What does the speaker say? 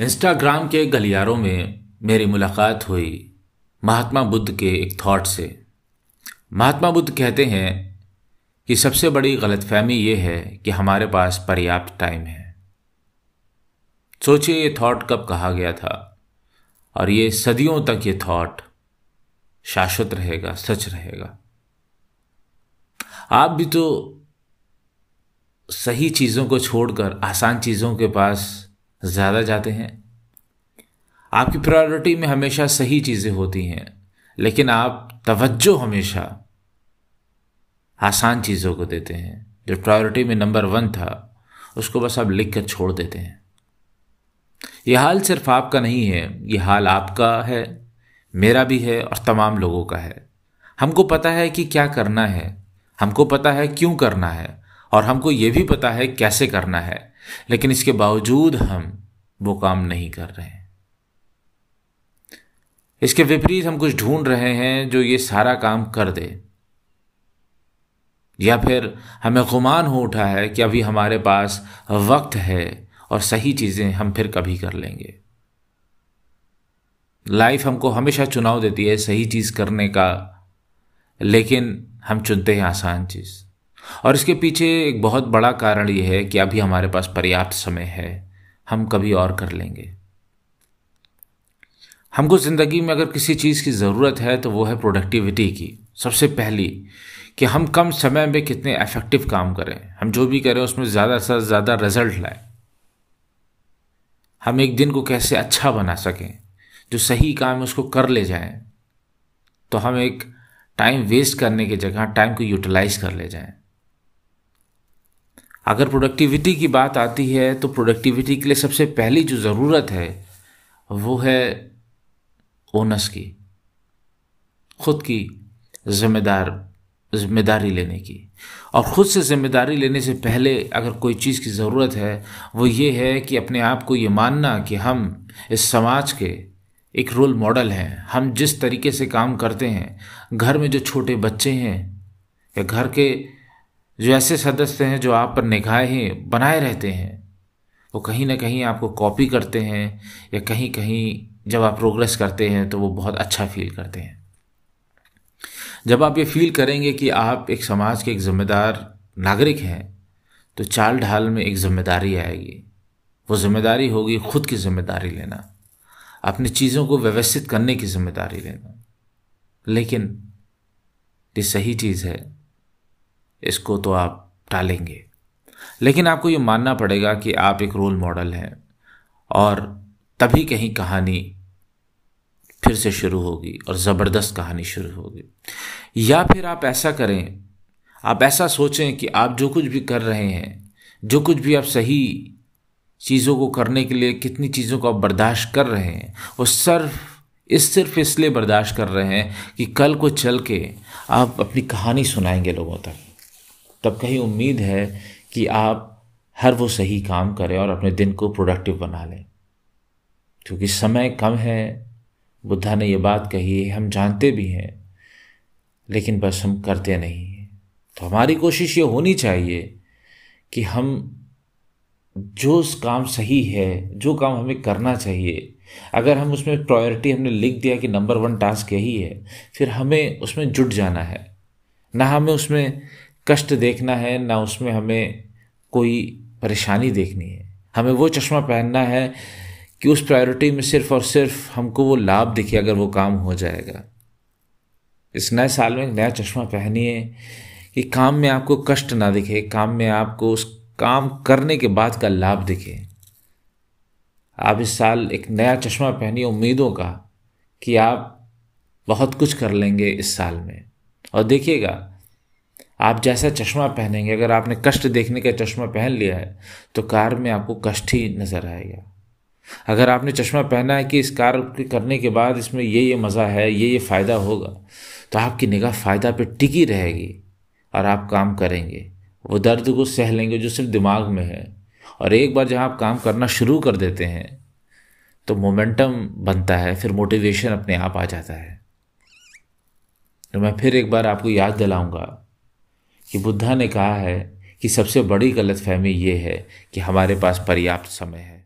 Instagram के गलियारों में मेरी मुलाकात हुई महात्मा बुद्ध के एक थॉट से। महात्मा बुद्ध कहते हैं कि सबसे बड़ी गलतफहमी ये है कि हमारे पास पर्याप्त टाइम है। सोचिए ये थॉट कब कहा गया था और ये सदियों तक ये थॉट शाश्वत रहेगा, सच रहेगा। आप भी तो सही चीज़ों को छोड़कर आसान चीज़ों के पास ज़्यादा जाते हैं। आपकी प्रायोरिटी में हमेशा सही चीज़ें होती हैं, लेकिन आप तवज्जो हमेशा आसान चीज़ों को देते हैं। जो प्रायोरिटी में नंबर वन था, उसको बस आप लिख कर छोड़ देते हैं। यह हाल सिर्फ़ आपका नहीं है यह हाल आपका है, मेरा भी है और तमाम लोगों का है। हमको पता है कि क्या करना है, हमको पता है क्यों करना है और हमको ये भी पता है कैसे करना है, लेकिन इसके बावजूद हम वो काम नहीं कर रहे हैं। इसके विपरीत हम कुछ ढूंढ रहे हैं जो ये सारा काम कर दे। या फिर हमें गुमान हो उठा है कि अभी हमारे पास वक्त है और सही चीज़ें हम फिर कभी कर लेंगे। लाइफ हमको हमेशा चुनाव देती है सही चीज़ करने का, लेकिन हम चुनते हैं आसान चीज़। और इसके पीछे एक बहुत बड़ा कारण यह है कि अभी हमारे पास पर्याप्त समय है, हम कभी और कर लेंगे। हमको ज़िंदगी में अगर किसी चीज़ की ज़रूरत है तो वो है प्रोडक्टिविटी की। सबसे पहली, कि हम कम समय में कितने इफ़ेक्टिव काम करें। हम जो भी करें, उसमें ज़्यादा से ज़्यादा रिज़ल्ट लाएँ। हम एक दिन को कैसे अच्छा बना सकें, जो सही काम है, उसको कर ले जाएँ। तो हम एक टाइम वेस्ट करने की जगह टाइम को यूटिलाइज कर ले जाएँ। अगर प्रोडक्टिविटी की बात आती है तो प्रोडक्टिविटी के लिए सबसे पहली जो ज़रूरत है, वो है ओनस की, खुद की जिम्मेदार, ज़िम्मेदारी लेने की। और ख़ुद से ज़िम्मेदारी लेने से पहले अगर कोई चीज़ की ज़रूरत है, वो ये है कि अपने आप को ये मानना कि हम इस समाज के एक रोल मॉडल हैं। हम जिस तरीके से काम करते हैं, घर में जो छोटे बच्चे हैं, या घर के जो ऐसे सदस्य हैं जो आप पर निगाहें बनाए रहते हैं, वो कहीं ना कहीं आपको कॉपी करते हैं या कहीं कहीं जब आप प्रोग्रेस करते हैं तो वो बहुत अच्छा फील करते हैं। जब आप ये फील करेंगे कि आप एक समाज के एक जिम्मेदार नागरिक हैं तो चाल ढाल में एक ज़िम्मेदारी आएगी। वो ज़िम्मेदारी होगी खुद की ज़िम्मेदारी लेना, अपनी चीज़ों को व्यवस्थित करने की ज़िम्मेदारी लेना। लेकिन ये सही चीज़ है इसको तो आप टालेंगे। लेकिन आपको ये मानना पड़ेगा कि आप एक रोल मॉडल हैं और तभी कहीं कहानी फिर से शुरू होगी और ज़बरदस्त कहानी शुरू होगी। या फिर आप ऐसा करें, आप ऐसा सोचें कि आप जो कुछ भी कर रहे हैं, जो कुछ भी आप सही चीज़ों को करने के लिए कितनी चीज़ों को आप बर्दाश्त कर रहे हैं, वो सिर्फ़, इस सिर्फ़ इसलिए बर्दाश्त कर रहे हैं कि कल को चल के आप अपनी कहानी सुनाएँगे लोगों तक। तब कहीं उम्मीद है कि आप हर वो सही काम करें और अपने दिन को प्रोडक्टिव बना लें। क्योंकि समय कम है, बुद्धा ने ये बात कही है हम जानते भी हैं, लेकिन बस हम करते नहीं हैं। तो हमारी कोशिश ये होनी चाहिए कि हम जो काम सही है, जो काम हमें करना चाहिए, अगर हम उसमें प्रायोरिटी हमने लिख दिया कि नंबर वन टास्क यही है, फिर हमें उसमें जुट जाना है। ना हमें उसमें कष्ट देखना है, ना उसमें हमें कोई परेशानी देखनी है। हमें वो चश्मा पहनना है कि उस प्रायोरिटी में सिर्फ़ और सिर्फ़ हमको वो लाभ दिखे अगर वो काम हो जाएगा। इस नए साल में एक नया चश्मा पहनिए कि काम में आपको कष्ट ना दिखे, काम में आपको उस काम करने के बाद का लाभ दिखे। आप इस साल एक नया चश्मा पहनिए उम्मीदों का कि आप बहुत कुछ कर लेंगे इस साल में। और देखिएगा आप जैसा चश्मा पहनेंगे, अगर आपने कष्ट देखने का चश्मा पहन लिया है तो कार में आपको कष्ट ही नज़र आएगा। अगर आपने चश्मा पहना है कि इस कार के करने के बाद इसमें ये ये मज़ा है, ये ये फ़ायदा होगा तो आपकी निगाह फ़ायदा पे टिकी रहेगी और आप काम करेंगे। वो दर्द को सह लेंगे जो सिर्फ़ दिमाग में है। और एक बार जब आप काम करना शुरू कर देते हैं तो मोमेंटम बनता है, फिर मोटिवेशन अपने आप आ जाता है। तो मैं फिर एक बार आपको याद दिलाऊँगा कि बुद्धा ने कहा है कि सबसे बड़ी गलतफहमी ये है कि हमारे पास पर्याप्त समय है।